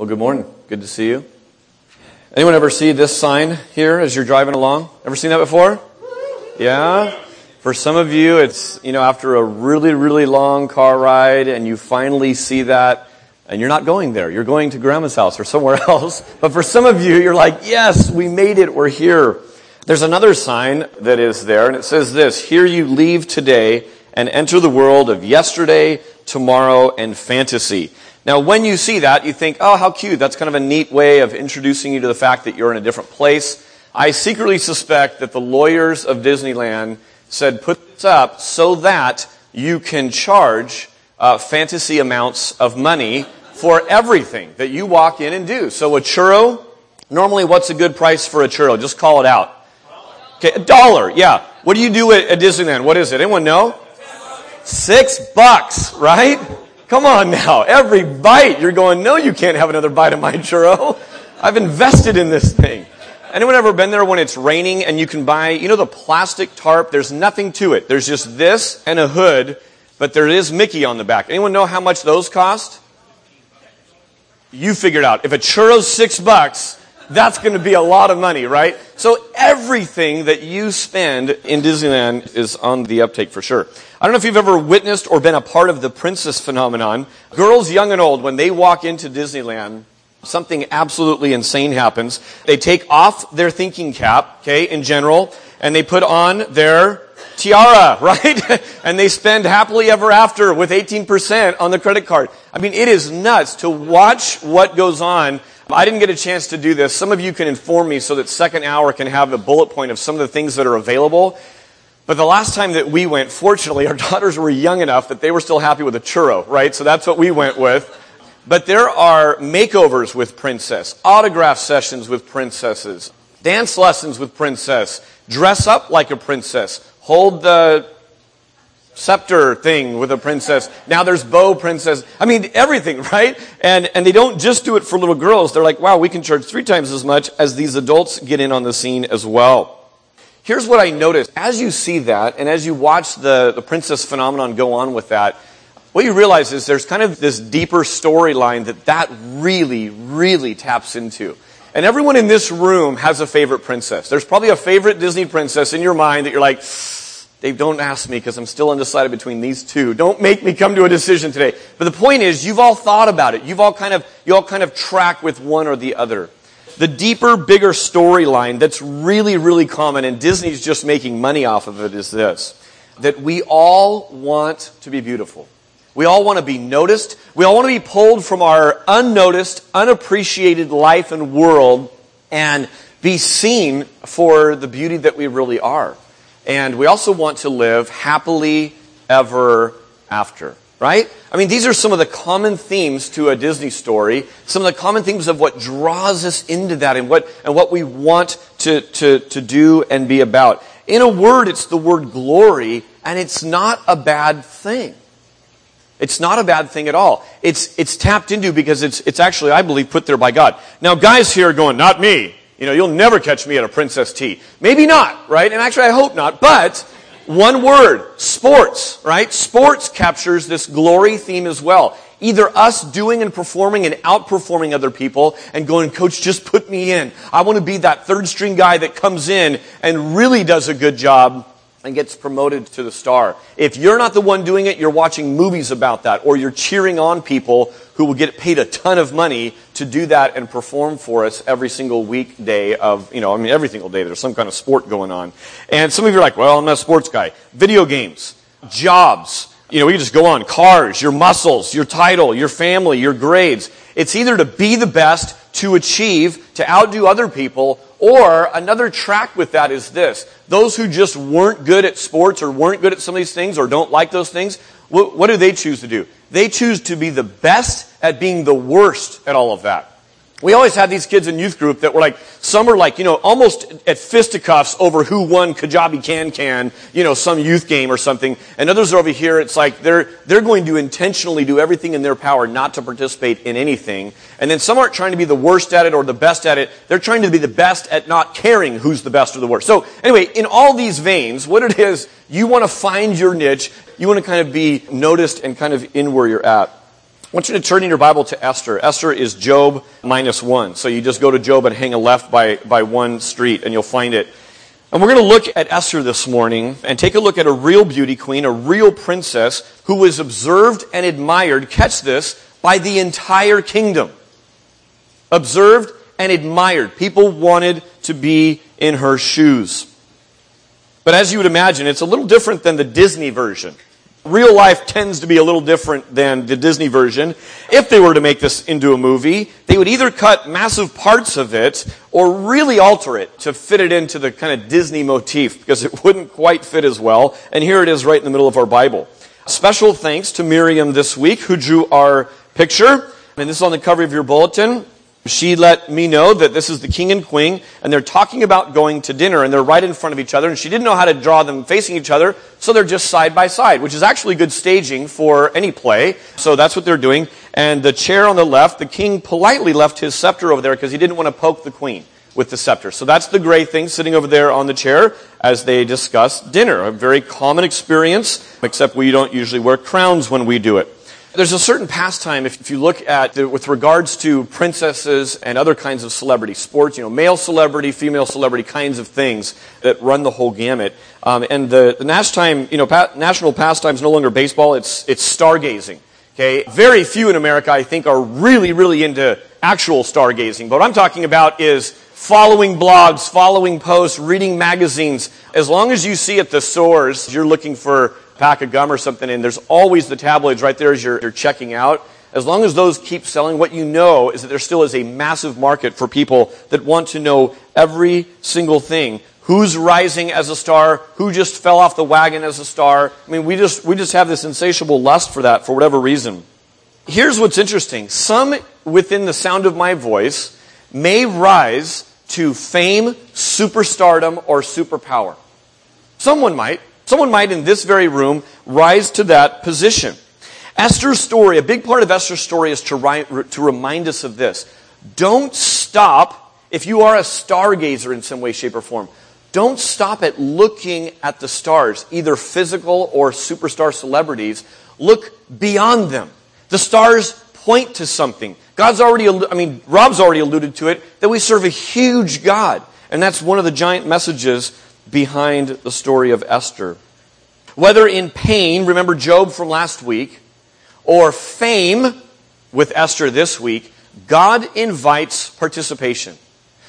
Well, good morning. Good to see you. Anyone ever see this sign here as you're driving along? Ever seen that before? Yeah? For some of you, it's, you know, after a really, really long car ride and you finally see that and you're not going there. You're going to grandma's house or somewhere else. But for some of you, you're like, yes, we made it. We're here. There's another sign that is there and it says this, here you leave today and enter the world of yesterday, tomorrow, and fantasy. Now, when you see that, you think, oh, how cute. That's kind of a neat way of introducing you to the fact that you're in a different place. I secretly suspect that the lawyers of Disneyland said, put this up so that you can charge uh, fantasy amounts of money for everything that you walk in and do. So a churro, normally what's a good price for a churro? Just call it out. Okay, a dollar, yeah. What do you do at, at Disneyland? What is it? Anyone know? Six bucks, right? Come on now. Every bite, you're going, no, you can't have another bite of my churro. I've invested in this thing. Anyone ever been there when it's raining and you can buy, you know, the plastic tarp? There's nothing to it. There's just this and a hood, but there is Mickey on the back. Anyone know how much those cost? You figured out. If a churro's six bucks, that's going to be a lot of money, right? So everything that you spend in Disneyland is on the uptake for sure. I don't know if you've ever witnessed or been a part of the princess phenomenon. Girls young and old, when they walk into Disneyland, something absolutely insane happens. They take off their thinking cap, okay, in general, and they put on their tiara, right? and they spend happily ever after with 18% on the credit card. I mean, it is nuts to watch what goes on. I didn't get a chance to do this. Some of you can inform me so that second hour can have a bullet point of some of the things that are available. But the last time that we went, fortunately, our daughters were young enough that they were still happy with a churro, right? So that's what we went with. But there are makeovers with princess, autograph sessions with princesses, dance lessons with princess, dress up like a princess, hold the scepter thing with a princess. Now there's bow princess. I mean, everything, right? And, and they don't just do it for little girls. They're like, wow, we can charge three times as much as these adults get in on the scene as well. Here's what I noticed. As you see that, and as you watch the, the princess phenomenon go on with that, what you realize is there's kind of this deeper storyline that that really, really taps into. And everyone in this room has a favorite princess. There's probably a favorite Disney princess in your mind that you're like, Dave, don't ask me because I'm still undecided between these two. Don't make me come to a decision today. But the point is, you've all thought about it. You've all kind of, you all kind of track with one or the other. The deeper, bigger storyline that's really, really common, and Disney's just making money off of it, is this that we all want to be beautiful. We all want to be noticed. We all want to be pulled from our unnoticed, unappreciated life and world and be seen for the beauty that we really are. And we also want to live happily ever after right? I mean, these are some of the common themes to a Disney story, some of the common themes of what draws us into that and what, and what we want to, to, to do and be about. In a word, it's the word glory, and it's not a bad thing. It's not a bad thing at all. It's, it's tapped into because it's, it's actually, I believe, put there by God. Now, guys here are going, not me. You know, you'll never catch me at a princess tea. Maybe not, right? And actually, I hope not. But one word, sports, right? Sports captures this glory theme as well. Either us doing and performing and outperforming other people and going, coach, just put me in. I want to be that third string guy that comes in and really does a good job and gets promoted to the star. If you're not the one doing it, you're watching movies about that, or you're cheering on people who will get paid a ton of money to do that and perform for us every single weekday of, you know, I mean, every single day there's some kind of sport going on. And some of you are like, well, I'm not a sports guy. Video games, jobs, you know, we just go on. Cars, your muscles, your title, your family, your grades. It's either to be the best, to achieve, to outdo other people, or another track with that is this. Those who just weren't good at sports or weren't good at some of these things or don't like those things, what, what do they choose to do? They choose to be the best at being the worst at all of that. We always had these kids in youth group that were like, some are like, you know, almost at fisticuffs over who won Kajabi Can Can, you know, some youth game or something. And others are over here, it's like they're, they're going to intentionally do everything in their power not to participate in anything. And then some aren't trying to be the worst at it or the best at it. They're trying to be the best at not caring who's the best or the worst. So anyway, in all these veins, what it is, you want to find your niche. You want to kind of be noticed and kind of in where you're at. I want you to turn in your Bible to Esther. Esther is Job minus one. So you just go to Job and hang a left by, by one street and you'll find it. And we're going to look at Esther this morning and take a look at a real beauty queen, a real princess who was observed and admired, catch this, by the entire kingdom. Observed and admired. People wanted to be in her shoes. But as you would imagine, it's a little different than the Disney version. Real life tends to be a little different than the Disney version. If they were to make this into a movie, they would either cut massive parts of it or really alter it to fit it into the kind of Disney motif because it wouldn't quite fit as well. And here it is right in the middle of our Bible. Special thanks to Miriam this week who drew our picture. And this is on the cover of your bulletin she let me know that this is the king and queen, and they're talking about going to dinner, and they're right in front of each other, and she didn't know how to draw them facing each other, so they're just side by side, which is actually good staging for any play. So that's what they're doing. And the chair on the left, the king politely left his scepter over there because he didn't want to poke the queen with the scepter. So that's the gray thing sitting over there on the chair as they discuss dinner. A very common experience, except we don't usually wear crowns when we do it. There's a certain pastime, if, if you look at, the, with regards to princesses and other kinds of celebrity, sports, you know, male celebrity, female celebrity kinds of things that run the whole gamut. Um, and the, the national, you know, pa- national pastime is no longer baseball, it's, it's stargazing. Okay? Very few in America, I think, are really, really into actual stargazing. But what I'm talking about is following blogs, following posts, reading magazines. As long as you see at the source, you're looking for pack of gum or something, and there's always the tabloids right there as you're, you're checking out. As long as those keep selling, what you know is that there still is a massive market for people that want to know every single thing. Who's rising as a star? Who just fell off the wagon as a star? I mean, we just, we just have this insatiable lust for that for whatever reason. Here's what's interesting. Some within the sound of my voice may rise to fame, superstardom, or superpower. Someone might. Someone might in this very room rise to that position. Esther's story, a big part of Esther's story is to, to remind us of this. Don't stop, if you are a stargazer in some way, shape, or form, don't stop at looking at the stars, either physical or superstar celebrities. Look beyond them. The stars point to something. God's already, I mean, Rob's already alluded to it, that we serve a huge God. And that's one of the giant messages behind the story of Esther. Whether in pain, remember Job from last week, or fame with Esther this week, God invites participation.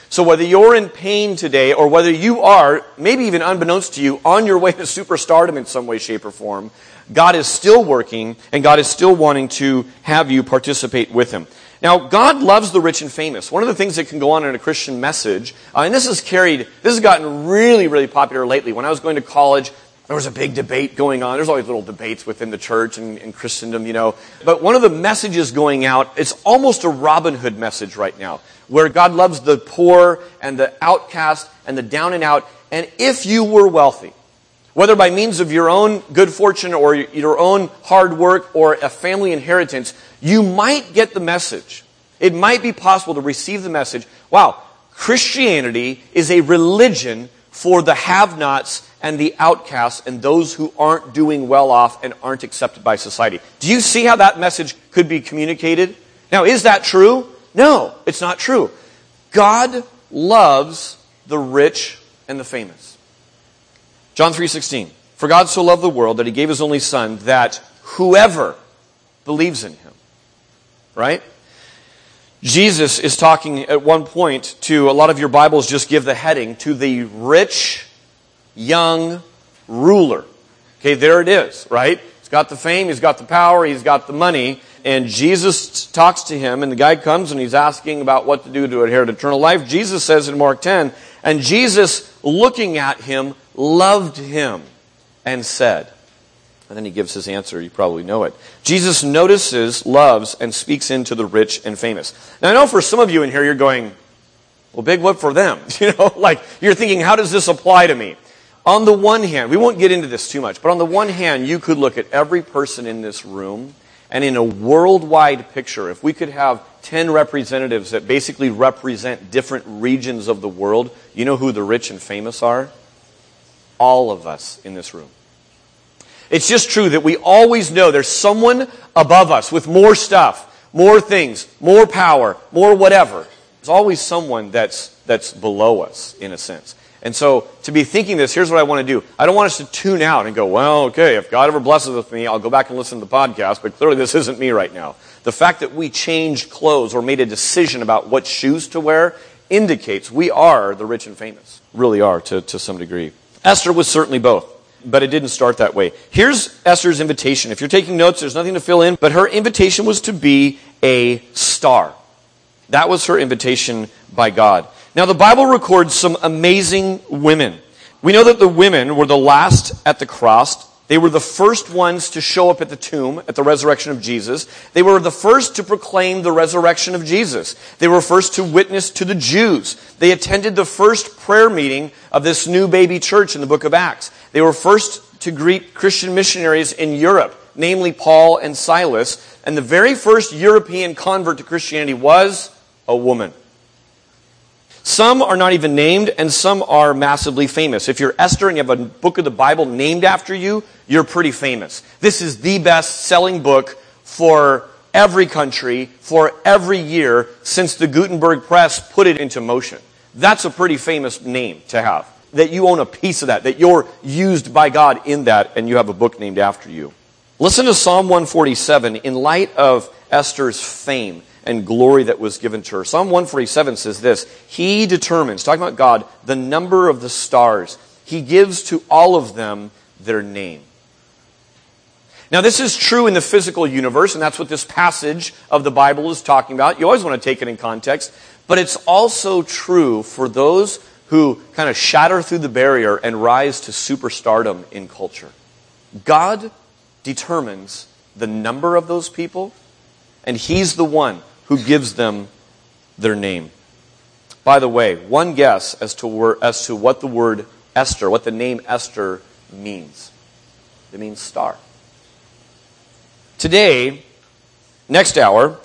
So whether you're in pain today or whether you are, maybe even unbeknownst to you, on your way to superstardom in some way, shape, or form, God is still working and God is still wanting to have you participate with Him. Now, God loves the rich and famous. One of the things that can go on in a Christian message, uh, and this has carried, this has gotten really, really popular lately. When I was going to college, there was a big debate going on. There's always little debates within the church and, and Christendom, you know. But one of the messages going out, it's almost a Robin Hood message right now, where God loves the poor and the outcast and the down and out. And if you were wealthy, whether by means of your own good fortune or your own hard work or a family inheritance, you might get the message. It might be possible to receive the message wow, Christianity is a religion for the have nots and the outcasts and those who aren't doing well off and aren't accepted by society. Do you see how that message could be communicated? Now, is that true? No, it's not true. God loves the rich and the famous. John 3:16. For God so loved the world that he gave his only son that whoever believes in him. Right? Jesus is talking at one point to a lot of your Bibles just give the heading to the rich young ruler. Okay, there it is, right? He's got the fame, he's got the power, he's got the money, and Jesus talks to him, and the guy comes and he's asking about what to do to inherit eternal life. Jesus says in Mark 10, and Jesus, looking at him, loved him and said, and then he gives his answer. You probably know it. Jesus notices, loves, and speaks into the rich and famous. Now, I know for some of you in here, you're going, well, big what for them? You know, like you're thinking, how does this apply to me? On the one hand, we won't get into this too much, but on the one hand, you could look at every person in this room and in a worldwide picture, if we could have 10 representatives that basically represent different regions of the world, you know who the rich and famous are? All of us in this room. It's just true that we always know there's someone above us with more stuff, more things, more power, more whatever. There's always someone that's, that's below us, in a sense. And so, to be thinking this, here's what I want to do. I don't want us to tune out and go, well, okay, if God ever blesses with me, I'll go back and listen to the podcast, but clearly this isn't me right now. The fact that we changed clothes or made a decision about what shoes to wear indicates we are the rich and famous. Really are, to, to some degree. Esther was certainly both, but it didn't start that way. Here's Esther's invitation. If you're taking notes, there's nothing to fill in, but her invitation was to be a star. That was her invitation by God. Now, the Bible records some amazing women. We know that the women were the last at the cross. They were the first ones to show up at the tomb at the resurrection of Jesus. They were the first to proclaim the resurrection of Jesus. They were first to witness to the Jews. They attended the first prayer meeting of this new baby church in the book of Acts. They were first to greet Christian missionaries in Europe, namely Paul and Silas. And the very first European convert to Christianity was a woman. Some are not even named, and some are massively famous. If you're Esther and you have a book of the Bible named after you, you're pretty famous. This is the best selling book for every country, for every year, since the Gutenberg Press put it into motion. That's a pretty famous name to have. That you own a piece of that, that you're used by God in that, and you have a book named after you. Listen to Psalm 147 in light of Esther's fame and glory that was given to her. Psalm 147 says this He determines, talking about God, the number of the stars. He gives to all of them their name. Now, this is true in the physical universe, and that's what this passage of the Bible is talking about. You always want to take it in context, but it's also true for those who kind of shatter through the barrier and rise to superstardom in culture. God determines the number of those people, and He's the one who gives them their name. By the way, one guess as to, as to what the word Esther, what the name Esther means. It means star. Today, next hour,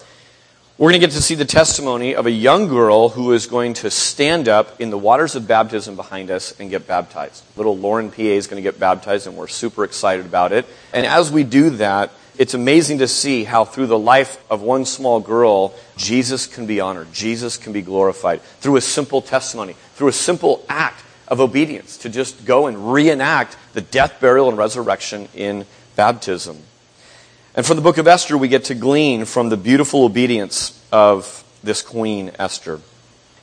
we're going to get to see the testimony of a young girl who is going to stand up in the waters of baptism behind us and get baptized. Little Lauren PA is going to get baptized, and we're super excited about it. And as we do that, it's amazing to see how through the life of one small girl, Jesus can be honored, Jesus can be glorified through a simple testimony, through a simple act of obedience to just go and reenact the death, burial, and resurrection in baptism. And from the book of Esther, we get to glean from the beautiful obedience of this queen, Esther.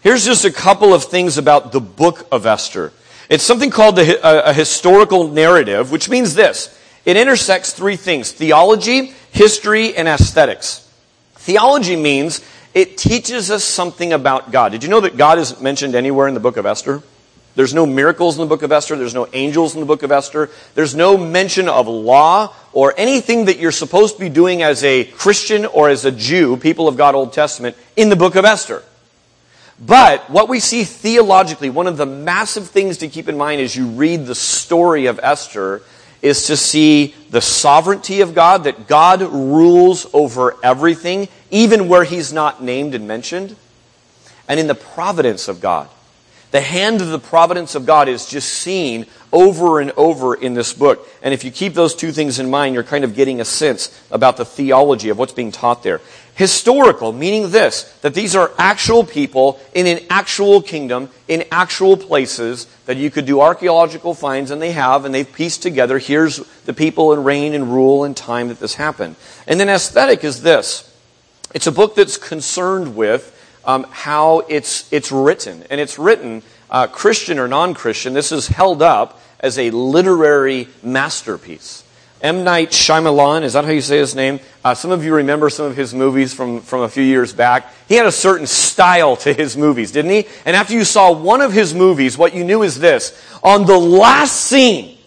Here's just a couple of things about the book of Esther. It's something called a, uh, a historical narrative, which means this it intersects three things theology, history, and aesthetics. Theology means it teaches us something about God. Did you know that God isn't mentioned anywhere in the book of Esther? There's no miracles in the book of Esther. There's no angels in the book of Esther. There's no mention of law or anything that you're supposed to be doing as a Christian or as a Jew, people of God Old Testament, in the book of Esther. But what we see theologically, one of the massive things to keep in mind as you read the story of Esther is to see the sovereignty of God, that God rules over everything, even where He's not named and mentioned, and in the providence of God. The hand of the providence of God is just seen over and over in this book. And if you keep those two things in mind, you're kind of getting a sense about the theology of what's being taught there. Historical, meaning this, that these are actual people in an actual kingdom, in actual places that you could do archaeological finds, and they have, and they've pieced together, here's the people and reign and rule and time that this happened. And then aesthetic is this. It's a book that's concerned with um, how it's, it's written. And it's written, uh, Christian or non Christian, this is held up as a literary masterpiece. M. Night Shyamalan, is that how you say his name? Uh, some of you remember some of his movies from, from a few years back. He had a certain style to his movies, didn't he? And after you saw one of his movies, what you knew is this. On the last scene,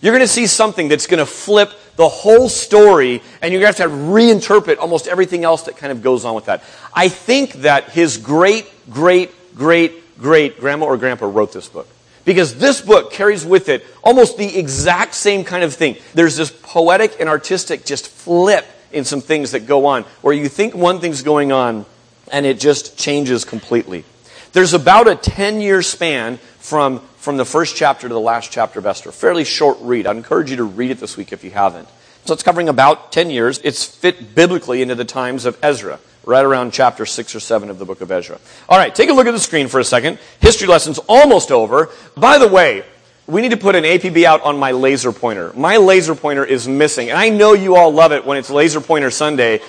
you're going to see something that's going to flip the whole story, and you're going to have to reinterpret almost everything else that kind of goes on with that. I think that his great, great, great, great grandma or grandpa wrote this book. Because this book carries with it almost the exact same kind of thing. There's this poetic and artistic just flip in some things that go on, where you think one thing's going on, and it just changes completely. There's about a 10 year span from, from the first chapter to the last chapter of Esther. Fairly short read. I'd encourage you to read it this week if you haven't. So it's covering about 10 years. It's fit biblically into the times of Ezra, right around chapter 6 or 7 of the book of Ezra. All right, take a look at the screen for a second. History lesson's almost over. By the way, we need to put an APB out on my laser pointer. My laser pointer is missing, and I know you all love it when it's Laser Pointer Sunday.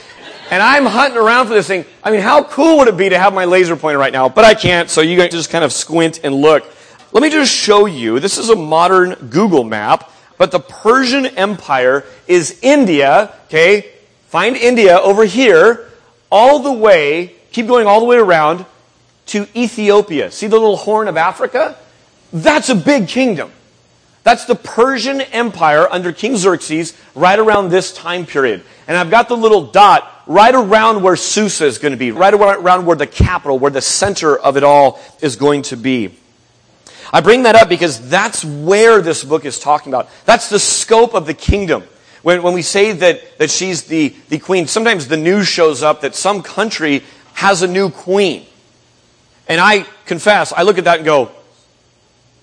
And I'm hunting around for this thing. I mean, how cool would it be to have my laser pointer right now? But I can't, so you guys just kind of squint and look. Let me just show you. This is a modern Google map but the Persian Empire is India, okay? Find India over here, all the way, keep going all the way around to Ethiopia. See the little horn of Africa? That's a big kingdom. That's the Persian Empire under King Xerxes right around this time period. And I've got the little dot right around where Susa is going to be, right around where the capital, where the center of it all is going to be. I bring that up because that's where this book is talking about. That's the scope of the kingdom. When, when we say that, that she's the, the queen, sometimes the news shows up that some country has a new queen. And I confess, I look at that and go,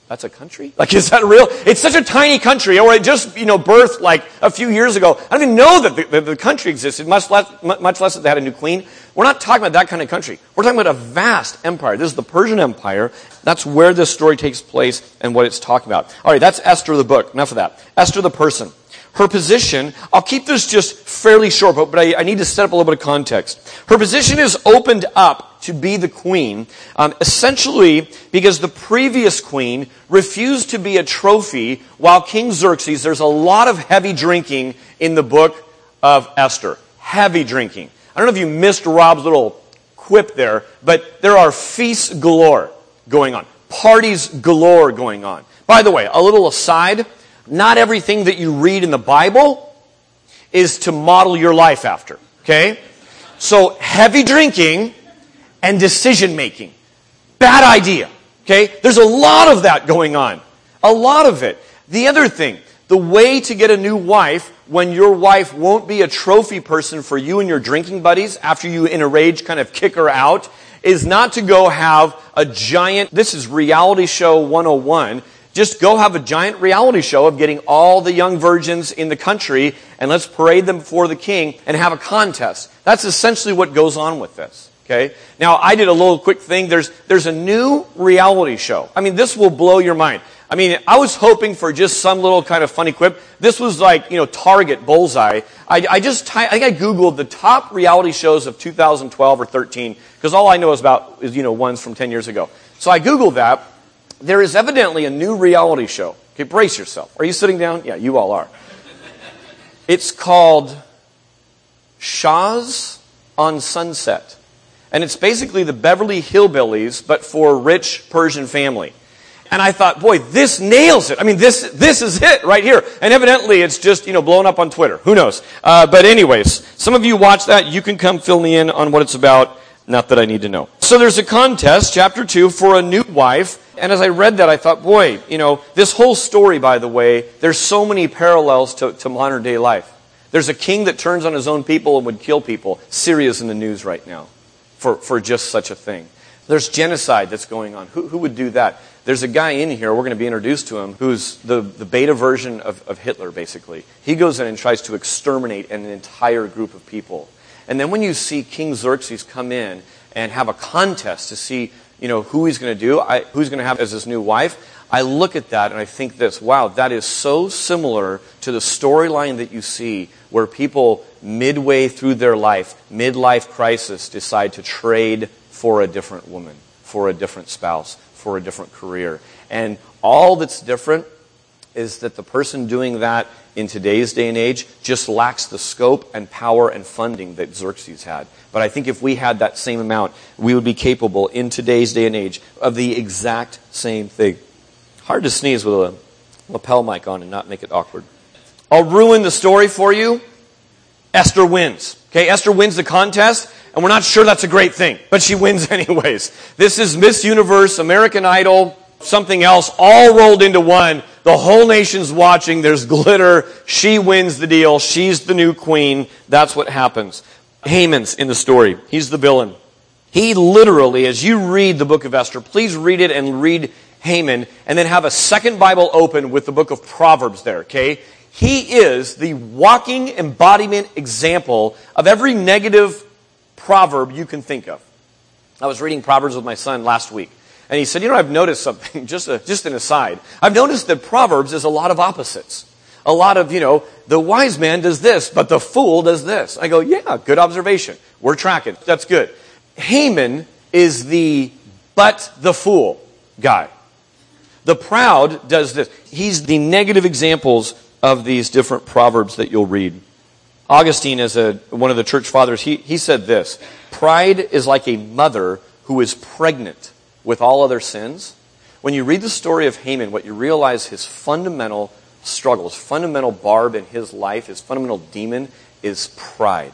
that's a country? Like, is that real? It's such a tiny country, or it just, you know, birthed like a few years ago. I don't even know that the, the, country existed, much less, much less that they had a new queen. We're not talking about that kind of country. We're talking about a vast empire. This is the Persian Empire. That's where this story takes place and what it's talking about. All right, that's Esther the book. Enough of that. Esther the person her position, I'll keep this just fairly short, but, but I, I, need to set up a little bit of context. Her position is opened up to be the queen, um, essentially because the previous queen refused to be a trophy while King Xerxes, there's a lot of heavy drinking in the book of Esther. Heavy drinking. I don't know if you missed Rob's little quip there, but there are feasts galore going on. Parties galore going on. By the way, a little aside, not everything that you read in the Bible is to model your life after. Okay? So heavy drinking and decision making. Bad idea. Okay? There's a lot of that going on. A lot of it. The other thing, the way to get a new wife when your wife won't be a trophy person for you and your drinking buddies after you in a rage kind of kick her out is not to go have a giant, this is reality show 101 just go have a giant reality show of getting all the young virgins in the country and let's parade them before the king and have a contest. That's essentially what goes on with this. Okay? Now, I did a little quick thing. There's, there's a new reality show. I mean, this will blow your mind. I mean, I was hoping for just some little kind of funny quip. This was like, you know, Target bullseye. I, I just, I think I Googled the top reality shows of 2012 or 13, because all I know is about, is, you know, ones from 10 years ago. So I Googled that, there is evidently a new reality show. Okay, brace yourself. Are you sitting down? Yeah, you all are. It's called Shahs on Sunset. And it's basically the Beverly Hillbillies, but for a rich Persian family. And I thought, boy, this nails it. I mean, this, this is it right here. And evidently it's just, you know, blown up on Twitter. Who knows? Uh, but anyways, some of you watch that. You can come fill me in on what it's about. Not that I need to know. So there's a contest, chapter 2, for a new wife. And as I read that, I thought, boy, you know, this whole story, by the way, there's so many parallels to, to modern day life. There's a king that turns on his own people and would kill people. Syria's in the news right now for, for just such a thing. There's genocide that's going on. Who, who would do that? There's a guy in here, we're going to be introduced to him, who's the, the beta version of, of Hitler, basically. He goes in and tries to exterminate an entire group of people. And then when you see King Xerxes come in and have a contest to see, you know, who he's going to do, I, who's going to have as his new wife, I look at that and I think this, wow, that is so similar to the storyline that you see where people midway through their life, midlife crisis, decide to trade for a different woman, for a different spouse, for a different career. And all that's different is that the person doing that in today's day and age just lacks the scope and power and funding that Xerxes had. But I think if we had that same amount, we would be capable in today's day and age of the exact same thing. Hard to sneeze with a lapel mic on and not make it awkward. I'll ruin the story for you. Esther wins. Okay, Esther wins the contest, and we're not sure that's a great thing, but she wins anyways. This is Miss Universe, American Idol, something else, all rolled into one. The whole nation's watching. There's glitter. She wins the deal. She's the new queen. That's what happens. Haman's in the story. He's the villain. He literally, as you read the book of Esther, please read it and read Haman, and then have a second Bible open with the book of Proverbs there, okay? He is the walking embodiment example of every negative proverb you can think of. I was reading Proverbs with my son last week, and he said, You know, I've noticed something, just, a, just an aside. I've noticed that Proverbs is a lot of opposites. A lot of, you know, the wise man does this, but the fool does this. I go, Yeah, good observation. We're tracking. That's good. Haman is the but the fool guy. The proud does this. He's the negative examples of these different proverbs that you'll read. Augustine, as a, one of the church fathers, he, he said this Pride is like a mother who is pregnant with all other sins. When you read the story of Haman, what you realize his fundamental struggle, his fundamental barb in his life, his fundamental demon is pride.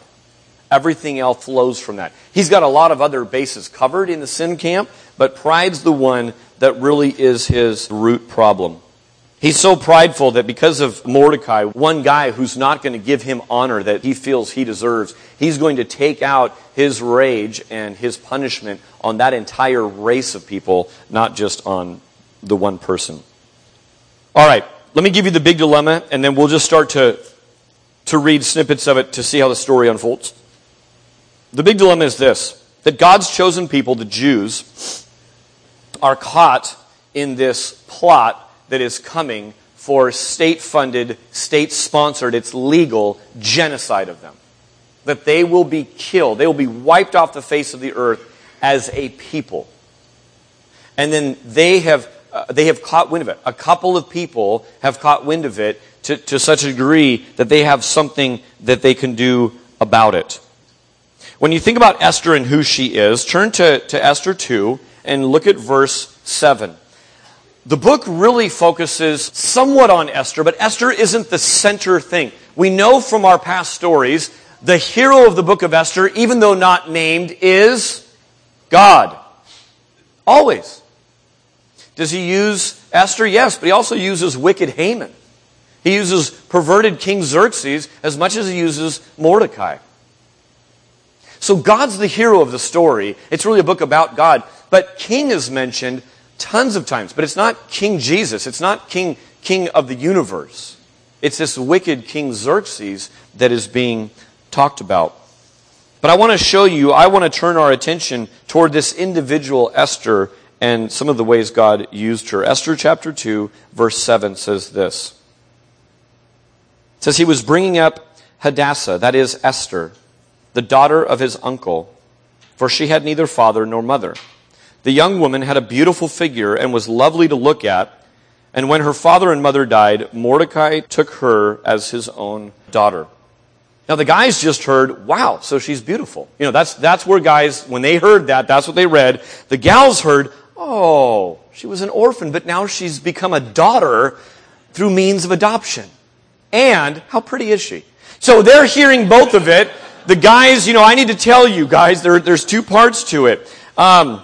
Everything else flows from that. He's got a lot of other bases covered in the sin camp, but pride's the one that really is his root problem. He's so prideful that because of Mordecai, one guy who's not going to give him honor that he feels he deserves, he's going to take out his rage and his punishment on that entire race of people, not just on the one person. All right, let me give you the big dilemma, and then we'll just start to, to read snippets of it to see how the story unfolds. The big dilemma is this that God's chosen people, the Jews, are caught in this plot that is coming for state funded, state sponsored, it's legal genocide of them. That they will be killed, they will be wiped off the face of the earth as a people. And then they have, uh, they have caught wind of it. A couple of people have caught wind of it to, to such a degree that they have something that they can do about it. When you think about Esther and who she is, turn to, to Esther 2 and look at verse 7. The book really focuses somewhat on Esther, but Esther isn't the center thing. We know from our past stories, the hero of the book of Esther, even though not named, is God. Always. Does he use Esther? Yes, but he also uses wicked Haman. He uses perverted King Xerxes as much as he uses Mordecai. So God's the hero of the story. It's really a book about God. But king is mentioned tons of times. But it's not King Jesus. It's not King, king of the universe. It's this wicked King Xerxes that is being talked about. But I want to show you, I want to turn our attention toward this individual Esther and some of the ways God used her. Esther chapter 2, verse 7 says this. It says, He was bringing up Hadassah, that is Esther, the daughter of his uncle, for she had neither father nor mother. The young woman had a beautiful figure and was lovely to look at. And when her father and mother died, Mordecai took her as his own daughter. Now the guys just heard, wow, so she's beautiful. You know, that's, that's where guys, when they heard that, that's what they read. The gals heard, oh, she was an orphan, but now she's become a daughter through means of adoption. And how pretty is she? So they're hearing both of it the guys, you know, I need to tell you guys, there, there's two parts to it. Um,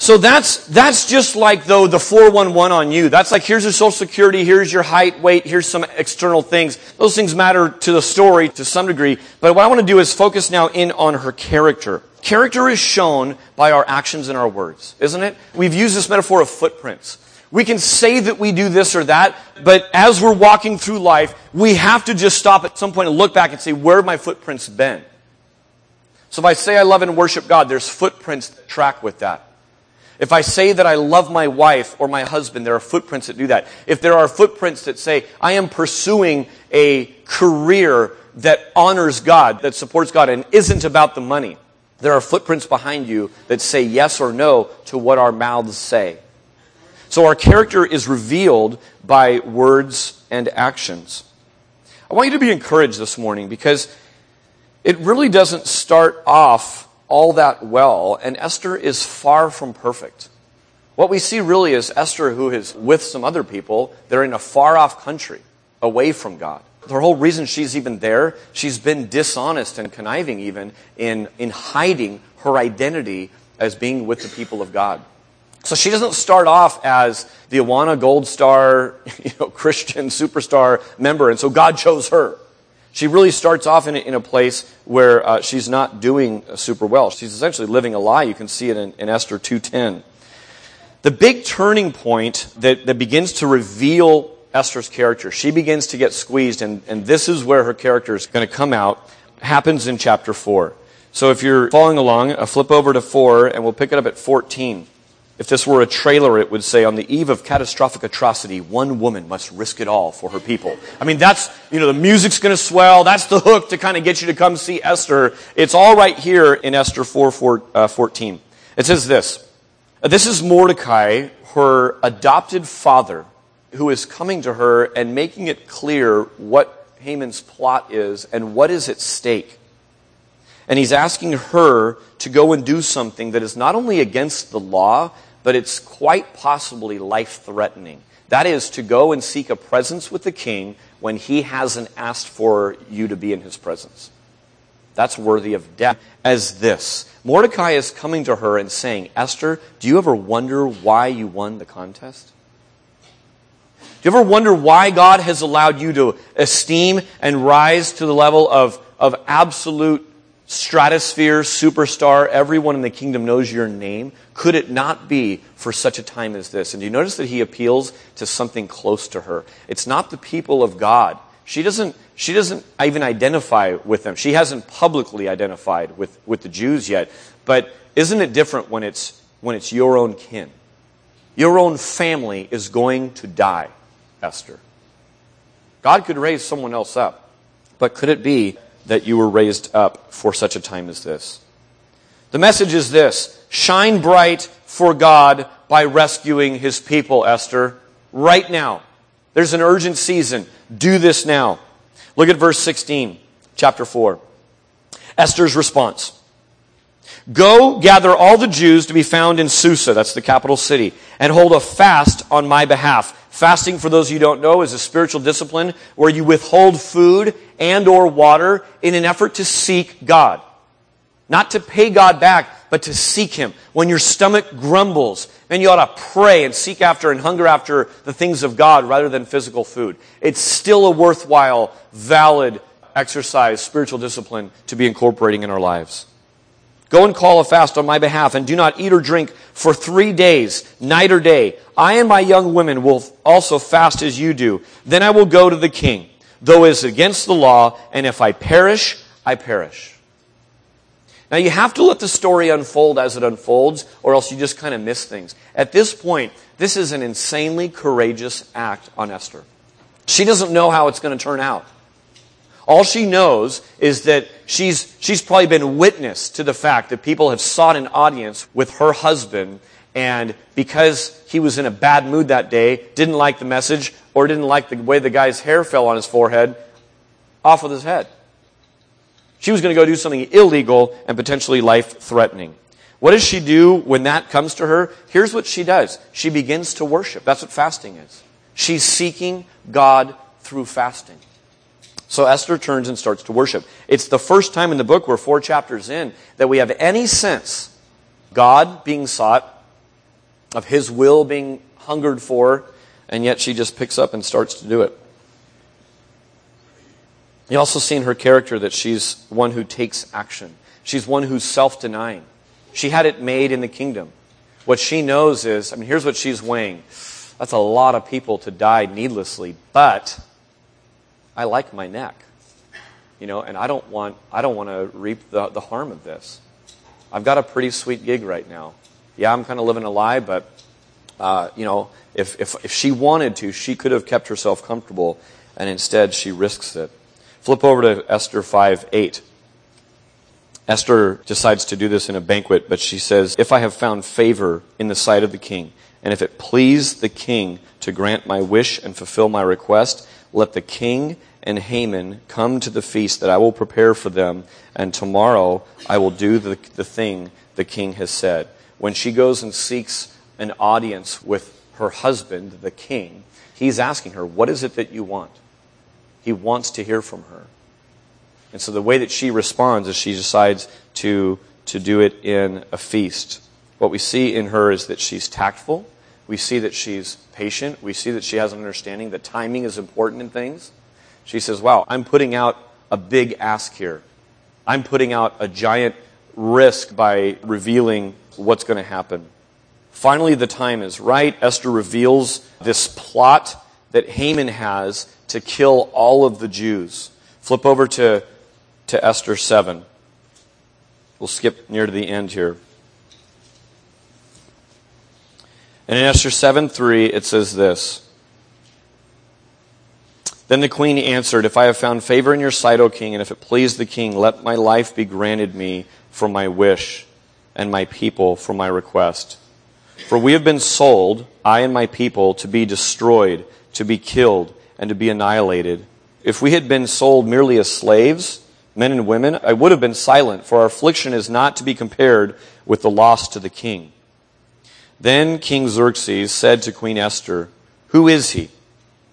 so that's, that's just like though the 411 on you. That's like here's your social security, here's your height, weight, here's some external things. Those things matter to the story to some degree. But what I want to do is focus now in on her character. Character is shown by our actions and our words, isn't it? We've used this metaphor of footprints. We can say that we do this or that, but as we're walking through life, we have to just stop at some point and look back and say, where have my footprints been? So if I say I love and worship God, there's footprints that track with that. If I say that I love my wife or my husband, there are footprints that do that. If there are footprints that say, I am pursuing a career that honors God, that supports God, and isn't about the money, there are footprints behind you that say yes or no to what our mouths say. So our character is revealed by words and actions. I want you to be encouraged this morning because it really doesn't start off all that well, and Esther is far from perfect. What we see really is Esther, who is with some other people, they're in a far off country, away from God. The whole reason she's even there, she's been dishonest and conniving even in, in hiding her identity as being with the people of God. So she doesn't start off as the Awana Gold Star, you know, Christian superstar member, and so God chose her. She really starts off in a, in a place where uh, she's not doing super well. She's essentially living a lie. You can see it in, in Esther 2.10. The big turning point that, that begins to reveal Esther's character, she begins to get squeezed, and, and this is where her character is going to come out, happens in chapter 4. So if you're following along, uh, flip over to 4, and we'll pick it up at 14. If this were a trailer, it would say, on the eve of catastrophic atrocity, one woman must risk it all for her people. I mean, that's, you know, the music's gonna swell. That's the hook to kind of get you to come see Esther. It's all right here in Esther 4, 4 uh, 14. It says this. This is Mordecai, her adopted father, who is coming to her and making it clear what Haman's plot is and what is at stake. And he's asking her to go and do something that is not only against the law, but it's quite possibly life threatening. That is to go and seek a presence with the king when he hasn't asked for you to be in his presence. That's worthy of death. As this Mordecai is coming to her and saying, Esther, do you ever wonder why you won the contest? Do you ever wonder why God has allowed you to esteem and rise to the level of, of absolute stratosphere, superstar, everyone in the kingdom knows your name. Could it not be for such a time as this? And do you notice that he appeals to something close to her? It's not the people of God. She doesn't, she doesn't even identify with them. She hasn't publicly identified with, with the Jews yet. But isn't it different when it's, when it's your own kin? Your own family is going to die, Esther. God could raise someone else up. But could it be that you were raised up for such a time as this. The message is this shine bright for God by rescuing his people, Esther, right now. There's an urgent season. Do this now. Look at verse 16, chapter 4. Esther's response. Go gather all the Jews to be found in Susa, that's the capital city, and hold a fast on my behalf. Fasting, for those you who don't know, is a spiritual discipline where you withhold food and or water in an effort to seek God. Not to pay God back, but to seek Him. When your stomach grumbles, then you ought to pray and seek after and hunger after the things of God rather than physical food. It's still a worthwhile, valid exercise, spiritual discipline to be incorporating in our lives. Go and call a fast on my behalf and do not eat or drink for three days, night or day. I and my young women will also fast as you do. Then I will go to the king, though it is against the law, and if I perish, I perish. Now you have to let the story unfold as it unfolds, or else you just kind of miss things. At this point, this is an insanely courageous act on Esther. She doesn't know how it's going to turn out. All she knows is that she's, she's probably been witness to the fact that people have sought an audience with her husband, and because he was in a bad mood that day, didn't like the message, or didn't like the way the guy's hair fell on his forehead, off with his head. She was going to go do something illegal and potentially life threatening. What does she do when that comes to her? Here's what she does. She begins to worship. That's what fasting is. She's seeking God through fasting. So Esther turns and starts to worship. It's the first time in the book, we're four chapters in, that we have any sense God being sought, of His will being hungered for, and yet she just picks up and starts to do it. You also see in her character that she's one who takes action. She's one who's self denying. She had it made in the kingdom. What she knows is, I mean, here's what she's weighing. That's a lot of people to die needlessly, but I like my neck. You know, and I don't want, I don't want to reap the, the harm of this. I've got a pretty sweet gig right now. Yeah, I'm kind of living a lie, but, uh, you know, if, if, if she wanted to, she could have kept herself comfortable, and instead she risks it. Flip over to Esther 5 8. Esther decides to do this in a banquet, but she says, If I have found favor in the sight of the king, and if it please the king to grant my wish and fulfill my request, let the king and Haman come to the feast that I will prepare for them, and tomorrow I will do the, the thing the king has said. When she goes and seeks an audience with her husband, the king, he's asking her, What is it that you want? He wants to hear from her. And so the way that she responds is she decides to, to do it in a feast. What we see in her is that she's tactful. We see that she's patient. We see that she has an understanding that timing is important in things. She says, Wow, I'm putting out a big ask here. I'm putting out a giant risk by revealing what's going to happen. Finally, the time is right. Esther reveals this plot that Haman has to kill all of the Jews. Flip over to, to Esther 7. We'll skip near to the end here. And in Esther 7 3, it says this. Then the queen answered, If I have found favor in your sight, O king, and if it please the king, let my life be granted me for my wish, and my people for my request. For we have been sold, I and my people, to be destroyed, to be killed, and to be annihilated. If we had been sold merely as slaves, men and women, I would have been silent, for our affliction is not to be compared with the loss to the king. Then King Xerxes said to Queen Esther, Who is he?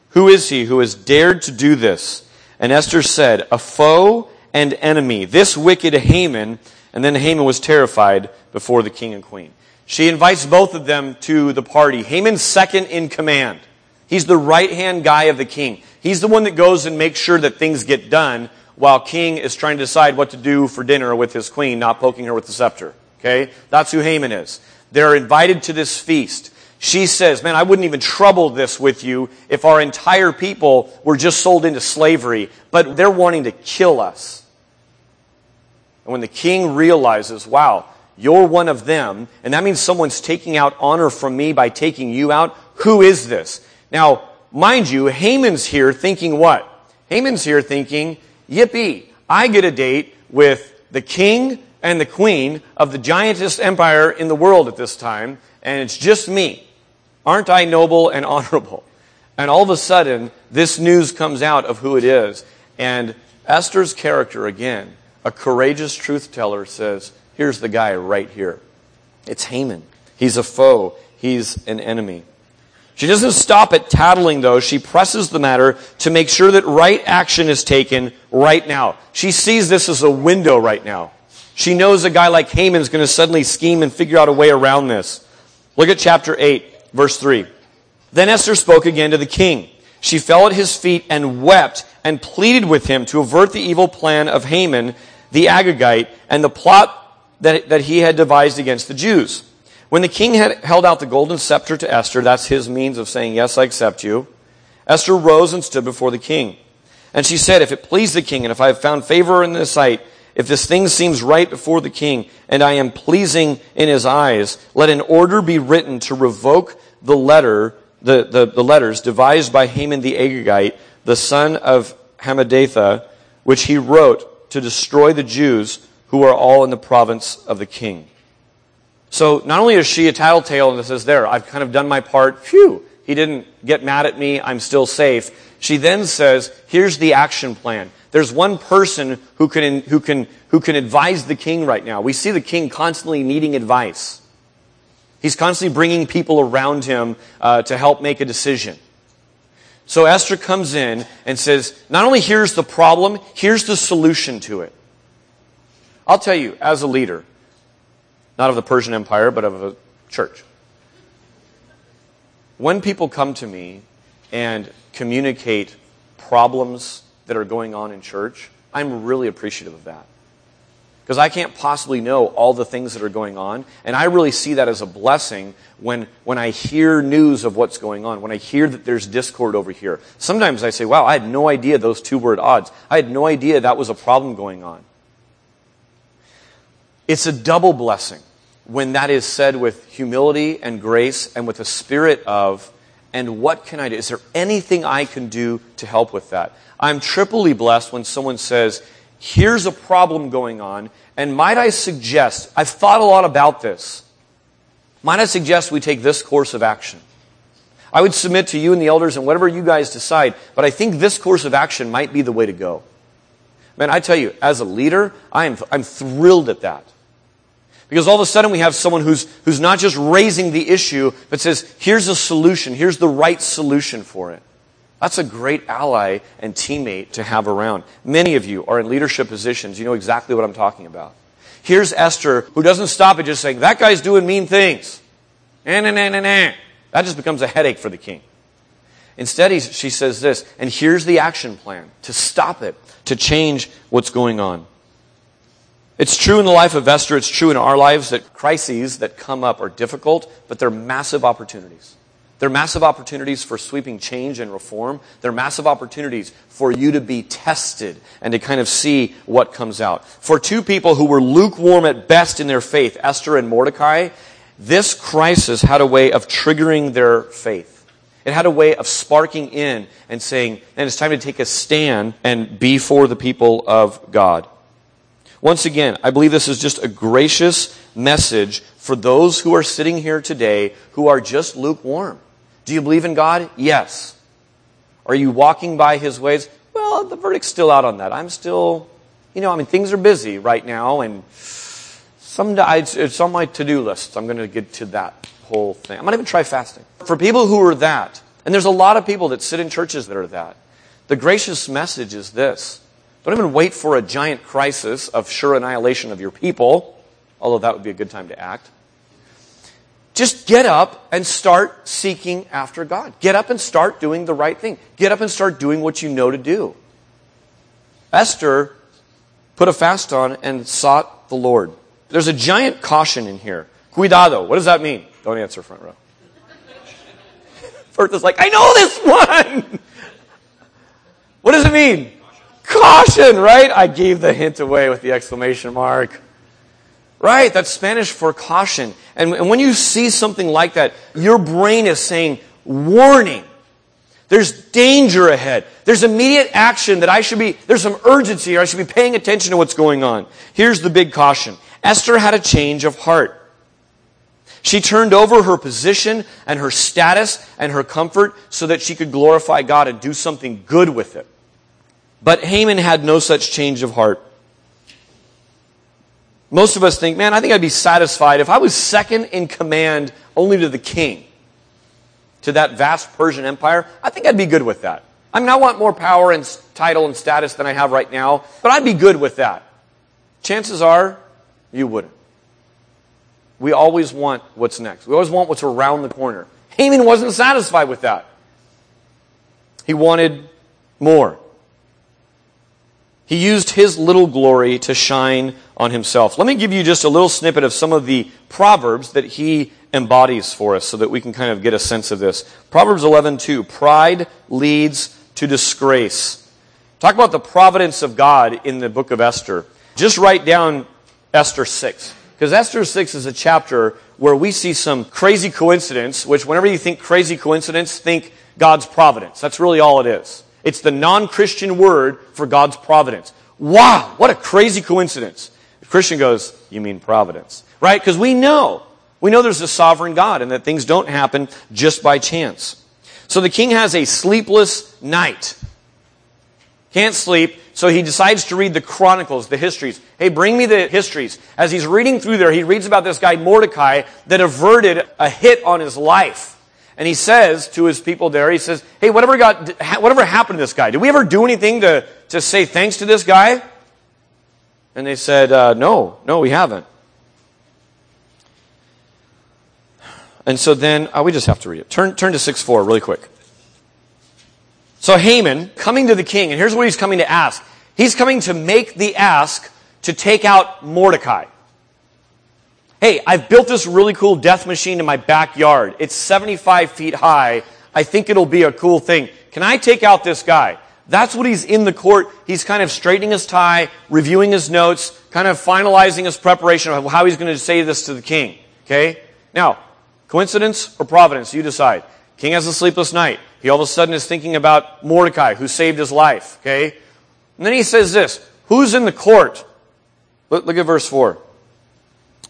Who is he who has dared to do this? And Esther said, A foe and enemy, this wicked Haman. And then Haman was terrified before the king and queen. She invites both of them to the party. Haman's second in command. He's the right hand guy of the king. He's the one that goes and makes sure that things get done while king is trying to decide what to do for dinner with his queen, not poking her with the scepter. Okay? That's who Haman is. They're invited to this feast. She says, Man, I wouldn't even trouble this with you if our entire people were just sold into slavery, but they're wanting to kill us. And when the king realizes, wow, you're one of them, and that means someone's taking out honor from me by taking you out, who is this? Now, mind you, Haman's here thinking what? Haman's here thinking, yippee, I get a date with the king and the queen of the giantest empire in the world at this time, and it's just me. Aren't I noble and honorable? And all of a sudden, this news comes out of who it is. And Esther's character, again, a courageous truth teller, says, Here's the guy right here. It's Haman. He's a foe, he's an enemy. She doesn't stop at tattling, though. She presses the matter to make sure that right action is taken right now. She sees this as a window right now. She knows a guy like Haman is going to suddenly scheme and figure out a way around this. Look at chapter 8. Verse 3. Then Esther spoke again to the king. She fell at his feet and wept and pleaded with him to avert the evil plan of Haman the Agagite and the plot that, that he had devised against the Jews. When the king had held out the golden scepter to Esther, that's his means of saying, Yes, I accept you, Esther rose and stood before the king. And she said, If it please the king, and if I have found favor in his sight, if this thing seems right before the king, and I am pleasing in his eyes, let an order be written to revoke the letter, the, the, the letters devised by Haman the Agagite, the son of Hammedatha, which he wrote to destroy the Jews who are all in the province of the king. So not only is she a tattletale and says, there, I've kind of done my part, phew, he didn't get mad at me, I'm still safe. She then says, here's the action plan. There's one person who can, who can, who can advise the king right now. We see the king constantly needing advice. He's constantly bringing people around him uh, to help make a decision. So Esther comes in and says, not only here's the problem, here's the solution to it. I'll tell you, as a leader, not of the Persian Empire, but of a church, when people come to me and communicate problems that are going on in church, I'm really appreciative of that because I can't possibly know all the things that are going on. And I really see that as a blessing when, when I hear news of what's going on, when I hear that there's discord over here. Sometimes I say, wow, I had no idea those two were at odds. I had no idea that was a problem going on. It's a double blessing when that is said with humility and grace and with a spirit of, and what can I do? Is there anything I can do to help with that? I'm triply blessed when someone says, here's a problem going on, and might I suggest, I've thought a lot about this. Might I suggest we take this course of action? I would submit to you and the elders and whatever you guys decide, but I think this course of action might be the way to go. Man, I tell you, as a leader, I am, I'm thrilled at that. Because all of a sudden we have someone who's, who's not just raising the issue, but says, here's a solution, here's the right solution for it. That's a great ally and teammate to have around. Many of you are in leadership positions. You know exactly what I'm talking about. Here's Esther, who doesn't stop at just saying, that guy's doing mean things. Nah, nah, nah, nah, nah. That just becomes a headache for the king. Instead, she says this, and here's the action plan to stop it, to change what's going on. It's true in the life of Esther, it's true in our lives that crises that come up are difficult, but they're massive opportunities. They're massive opportunities for sweeping change and reform. They're massive opportunities for you to be tested and to kind of see what comes out. For two people who were lukewarm at best in their faith, Esther and Mordecai, this crisis had a way of triggering their faith. It had a way of sparking in and saying, and it's time to take a stand and be for the people of God. Once again, I believe this is just a gracious message for those who are sitting here today who are just lukewarm. Do you believe in God? Yes. Are you walking by His ways? Well, the verdict's still out on that. I'm still, you know, I mean, things are busy right now, and some, it's on my to-do list. I'm going to get to that whole thing. I'm going to even try fasting. For people who are that, and there's a lot of people that sit in churches that are that, the gracious message is this. Don't even wait for a giant crisis of sure annihilation of your people, although that would be a good time to act. Just get up and start seeking after God. Get up and start doing the right thing. Get up and start doing what you know to do. Esther put a fast on and sought the Lord. There's a giant caution in here. Cuidado. What does that mean? Don't answer front row. First is like, I know this one! What does it mean? Caution, right? I gave the hint away with the exclamation mark. Right? That's Spanish for caution. And, when you see something like that, your brain is saying, warning. There's danger ahead. There's immediate action that I should be, there's some urgency. I should be paying attention to what's going on. Here's the big caution. Esther had a change of heart. She turned over her position and her status and her comfort so that she could glorify God and do something good with it. But Haman had no such change of heart. Most of us think, man, I think I'd be satisfied if I was second in command only to the king, to that vast Persian empire. I think I'd be good with that. I mean, I want more power and title and status than I have right now, but I'd be good with that. Chances are, you wouldn't. We always want what's next. We always want what's around the corner. Haman wasn't satisfied with that. He wanted more. He used his little glory to shine on himself. Let me give you just a little snippet of some of the proverbs that he embodies for us so that we can kind of get a sense of this. Proverbs 11:2, pride leads to disgrace. Talk about the providence of God in the book of Esther. Just write down Esther 6. Because Esther 6 is a chapter where we see some crazy coincidence, which whenever you think crazy coincidence, think God's providence. That's really all it is. It's the non-Christian word for God's providence. Wow, what a crazy coincidence. The Christian goes, you mean providence. Right? Because we know. We know there's a sovereign God and that things don't happen just by chance. So the king has a sleepless night. Can't sleep, so he decides to read the chronicles, the histories. Hey, bring me the histories. As he's reading through there, he reads about this guy Mordecai that averted a hit on his life. And he says to his people there, he says, hey, whatever got, whatever happened to this guy? Did we ever do anything to, to say thanks to this guy? And they said, uh, no, no, we haven't. And so then, oh, we just have to read it. Turn, turn to 6-4 really quick. So Haman, coming to the king, and here's what he's coming to ask. He's coming to make the ask to take out Mordecai. Hey, I've built this really cool death machine in my backyard. It's 75 feet high. I think it'll be a cool thing. Can I take out this guy? That's what he's in the court. He's kind of straightening his tie, reviewing his notes, kind of finalizing his preparation of how he's going to say this to the king. Okay? Now, coincidence or providence? You decide. King has a sleepless night. He all of a sudden is thinking about Mordecai, who saved his life. Okay? And then he says this Who's in the court? Look, look at verse 4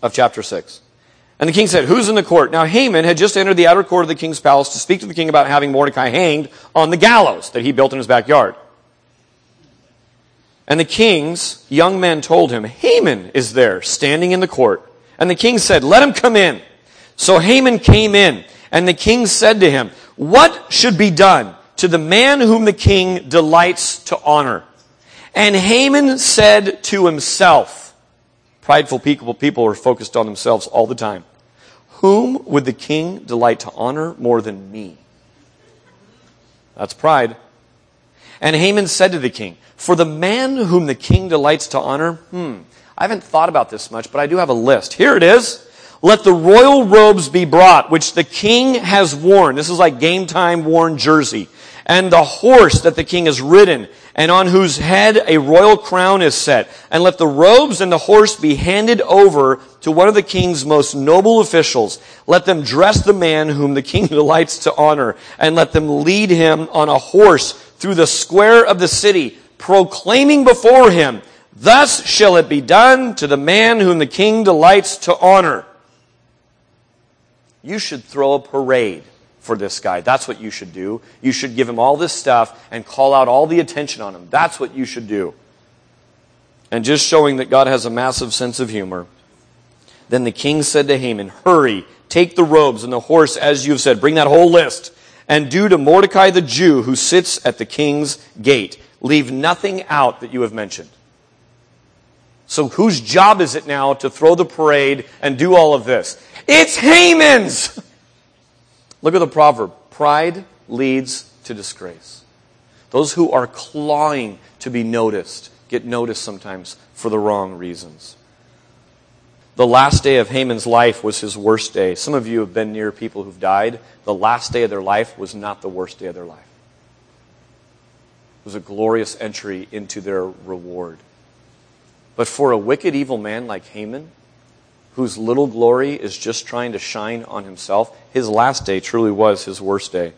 of chapter 6. And the king said, Who's in the court? Now Haman had just entered the outer court of the king's palace to speak to the king about having Mordecai hanged on the gallows that he built in his backyard. And the king's young men told him, Haman is there, standing in the court. And the king said, Let him come in. So Haman came in, and the king said to him, What should be done to the man whom the king delights to honor? And Haman said to himself, Prideful people, people are focused on themselves all the time. Whom would the king delight to honor more than me? That's pride. And Haman said to the king, For the man whom the king delights to honor, hmm, I haven't thought about this much, but I do have a list. Here it is. Let the royal robes be brought, which the king has worn. This is like game time worn jersey. And the horse that the king has ridden, and on whose head a royal crown is set. And let the robes and the horse be handed over to one of the king's most noble officials. Let them dress the man whom the king delights to honor, and let them lead him on a horse through the square of the city, proclaiming before him, Thus shall it be done to the man whom the king delights to honor. You should throw a parade for this guy. That's what you should do. You should give him all this stuff and call out all the attention on him. That's what you should do. And just showing that God has a massive sense of humor. Then the king said to Haman, Hurry, take the robes and the horse as you've said. Bring that whole list. And do to Mordecai the Jew who sits at the king's gate. Leave nothing out that you have mentioned. So whose job is it now to throw the parade and do all of this? It's Haman's! Look at the proverb. Pride leads to disgrace. Those who are clawing to be noticed get noticed sometimes for the wrong reasons. The last day of Haman's life was his worst day. Some of you have been near people who've died. The last day of their life was not the worst day of their life. It was a glorious entry into their reward. But for a wicked, evil man like Haman, whose little glory is just trying to shine on himself, his last day truly was his worst day.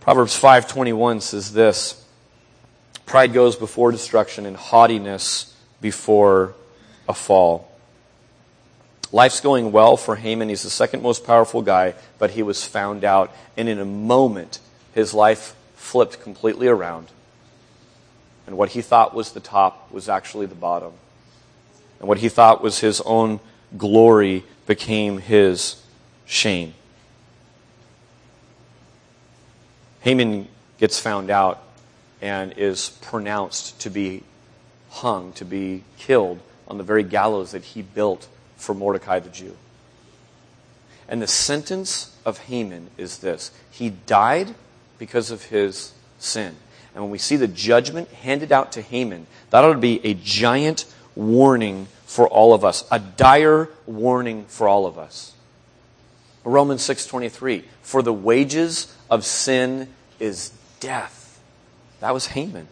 Proverbs 5:21 says this: Pride goes before destruction and haughtiness before a fall. Life's going well for Haman. He's the second most powerful guy, but he was found out. And in a moment, his life flipped completely around and what he thought was the top was actually the bottom. And what he thought was his own glory became his shame. Haman gets found out and is pronounced to be hung, to be killed on the very gallows that he built for Mordecai the Jew. And the sentence of Haman is this he died because of his sin. And when we see the judgment handed out to Haman, that ought to be a giant warning for all of us, a dire warning for all of us. Romans 6:23, for the wages of sin is death. That was Haman.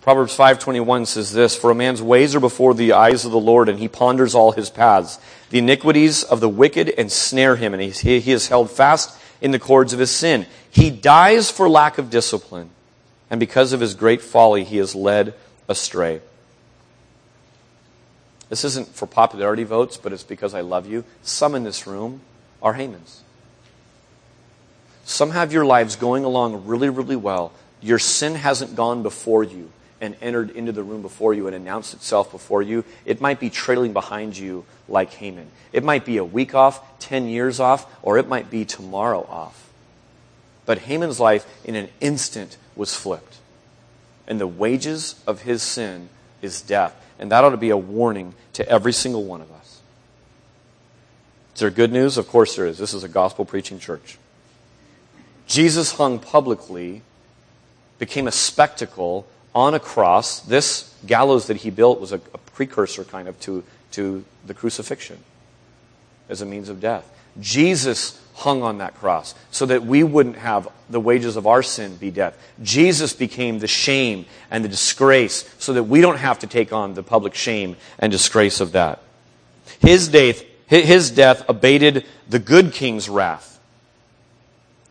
Proverbs 5:21 says this, for a man's ways are before the eyes of the Lord and he ponders all his paths. The iniquities of the wicked ensnare him and he, he is held fast in the cords of his sin. He dies for lack of discipline, and because of his great folly, he is led astray. This isn't for popularity votes, but it's because I love you. Some in this room are Hamans. Some have your lives going along really, really well. Your sin hasn't gone before you and entered into the room before you and announced itself before you. It might be trailing behind you like Haman. It might be a week off, 10 years off, or it might be tomorrow off. But Haman's life in an instant was flipped. And the wages of his sin is death. And that ought to be a warning to every single one of us. Is there good news? Of course there is. This is a gospel preaching church. Jesus hung publicly, became a spectacle on a cross. This gallows that he built was a, a precursor kind of to, to the crucifixion as a means of death. Jesus hung on that cross so that we wouldn't have the wages of our sin be death. Jesus became the shame and the disgrace so that we don't have to take on the public shame and disgrace of that. His death, his death abated the good king's wrath,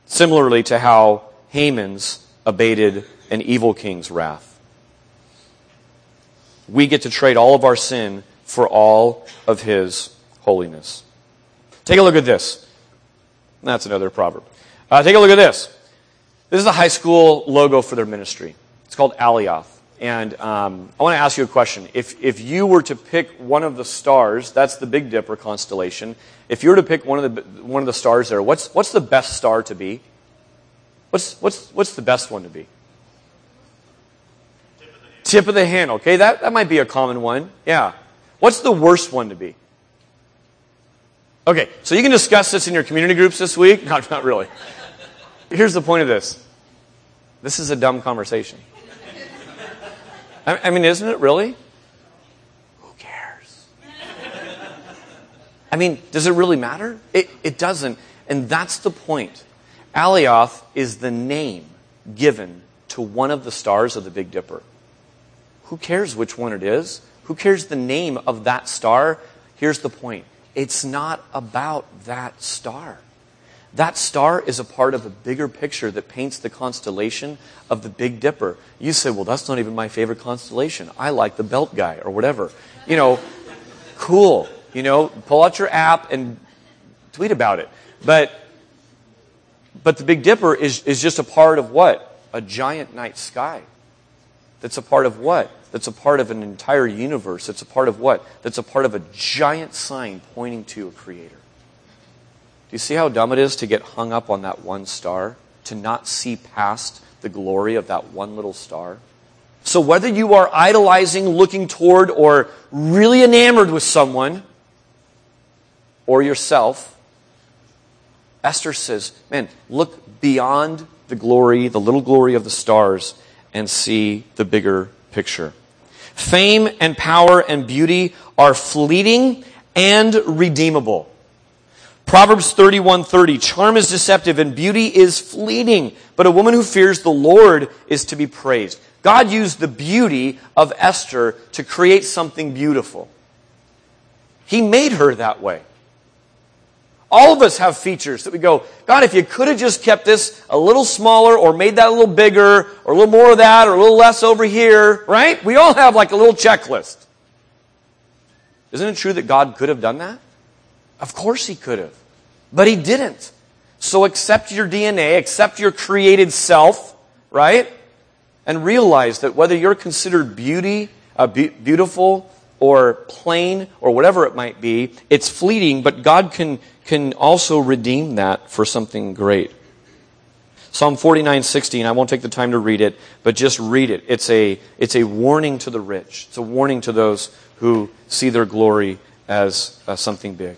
similarly to how Haman's abated an evil king's wrath we get to trade all of our sin for all of His holiness. Take a look at this. That's another proverb. Uh, take a look at this. This is a high school logo for their ministry. It's called Alioth. And um, I want to ask you a question. If, if you were to pick one of the stars, that's the Big Dipper constellation. If you were to pick one of the, one of the stars there, what's, what's the best star to be? What's, what's, what's the best one to be? Tip of the hand. Okay, that, that might be a common one. Yeah. What's the worst one to be? Okay, so you can discuss this in your community groups this week. Not, not really. Here's the point of this this is a dumb conversation. I, I mean, isn't it really? Who cares? I mean, does it really matter? It, it doesn't. And that's the point. Alioth is the name given to one of the stars of the Big Dipper. Who cares which one it is? Who cares the name of that star? Here's the point it's not about that star. That star is a part of a bigger picture that paints the constellation of the Big Dipper. You say, well, that's not even my favorite constellation. I like the belt guy or whatever. You know, cool. You know, pull out your app and tweet about it. But, but the Big Dipper is, is just a part of what? A giant night sky. That's a part of what? That's a part of an entire universe. That's a part of what? That's a part of a giant sign pointing to a creator. Do you see how dumb it is to get hung up on that one star? To not see past the glory of that one little star? So whether you are idolizing, looking toward, or really enamored with someone, or yourself, Esther says, man, look beyond the glory, the little glory of the stars, and see the bigger picture. Fame and power and beauty are fleeting and redeemable. Proverbs 31:30 Charm is deceptive and beauty is fleeting, but a woman who fears the Lord is to be praised. God used the beauty of Esther to create something beautiful. He made her that way. All of us have features that we go, God, if you could have just kept this a little smaller or made that a little bigger or a little more of that or a little less over here, right? We all have like a little checklist. Isn't it true that God could have done that? Of course he could have. But he didn't. So accept your DNA, accept your created self, right? And realize that whether you're considered beauty, uh, be- beautiful, or plain, or whatever it might be, it's fleeting, but God can, can also redeem that for something great. Psalm 49, 16, I won't take the time to read it, but just read it. It's a, it's a warning to the rich. It's a warning to those who see their glory as uh, something big.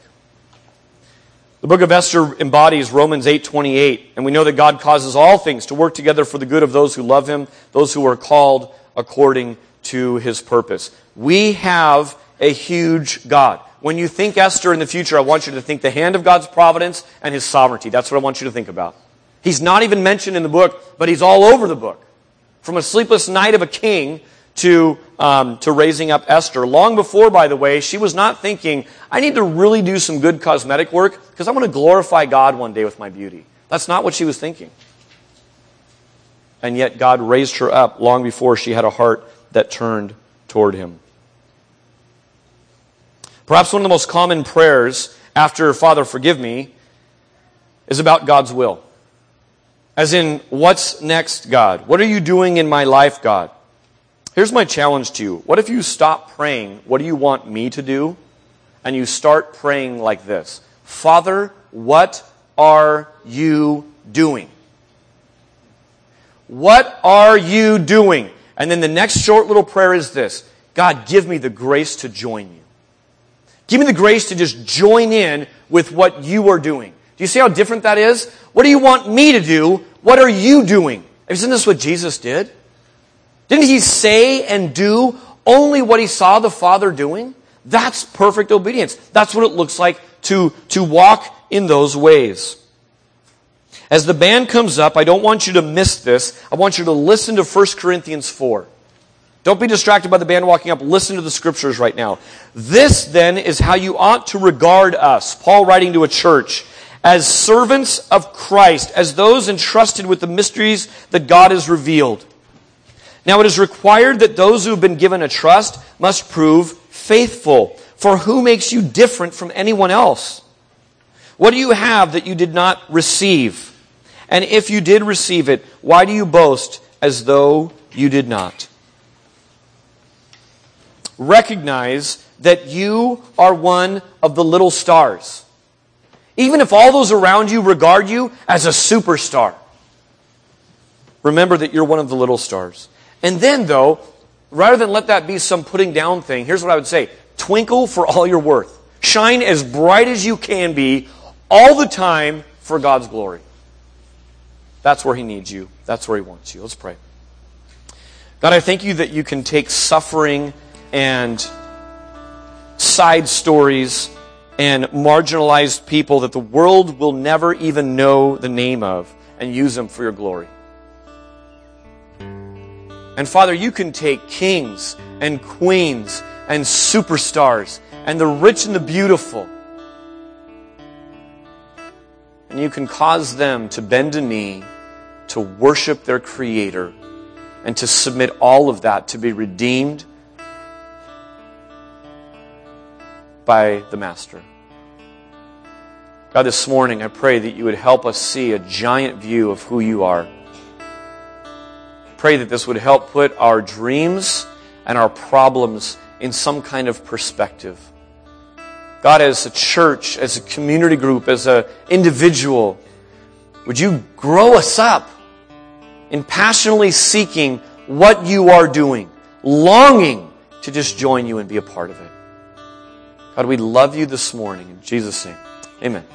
The book of Esther embodies Romans 8:28, and we know that God causes all things to work together for the good of those who love him, those who are called according to his purpose. We have a huge God. When you think Esther in the future, I want you to think the hand of God's providence and his sovereignty. That's what I want you to think about. He's not even mentioned in the book, but he's all over the book. From a sleepless night of a king to, um, to raising up Esther. Long before, by the way, she was not thinking, I need to really do some good cosmetic work because I want to glorify God one day with my beauty. That's not what she was thinking. And yet God raised her up long before she had a heart that turned toward Him. Perhaps one of the most common prayers after Father, forgive me, is about God's will. As in, what's next, God? What are you doing in my life, God? Here's my challenge to you. What if you stop praying, what do you want me to do? And you start praying like this Father, what are you doing? What are you doing? And then the next short little prayer is this God, give me the grace to join you. Give me the grace to just join in with what you are doing. Do you see how different that is? What do you want me to do? What are you doing? Isn't this what Jesus did? Didn't he say and do only what he saw the Father doing? That's perfect obedience. That's what it looks like to, to walk in those ways. As the band comes up, I don't want you to miss this. I want you to listen to 1 Corinthians 4. Don't be distracted by the band walking up. Listen to the scriptures right now. This then is how you ought to regard us. Paul writing to a church as servants of Christ, as those entrusted with the mysteries that God has revealed. Now it is required that those who have been given a trust must prove faithful. For who makes you different from anyone else? What do you have that you did not receive? And if you did receive it, why do you boast as though you did not? Recognize that you are one of the little stars. Even if all those around you regard you as a superstar, remember that you're one of the little stars. And then, though, rather than let that be some putting down thing, here's what I would say twinkle for all you're worth. Shine as bright as you can be all the time for God's glory. That's where He needs you. That's where He wants you. Let's pray. God, I thank you that you can take suffering and side stories and marginalized people that the world will never even know the name of and use them for your glory. And Father, you can take kings and queens and superstars and the rich and the beautiful and you can cause them to bend a knee to worship their Creator and to submit all of that to be redeemed by the Master. God, this morning I pray that you would help us see a giant view of who you are. Pray that this would help put our dreams and our problems in some kind of perspective. God, as a church, as a community group, as an individual, would you grow us up in passionately seeking what you are doing, longing to just join you and be a part of it. God, we love you this morning. In Jesus' name, amen.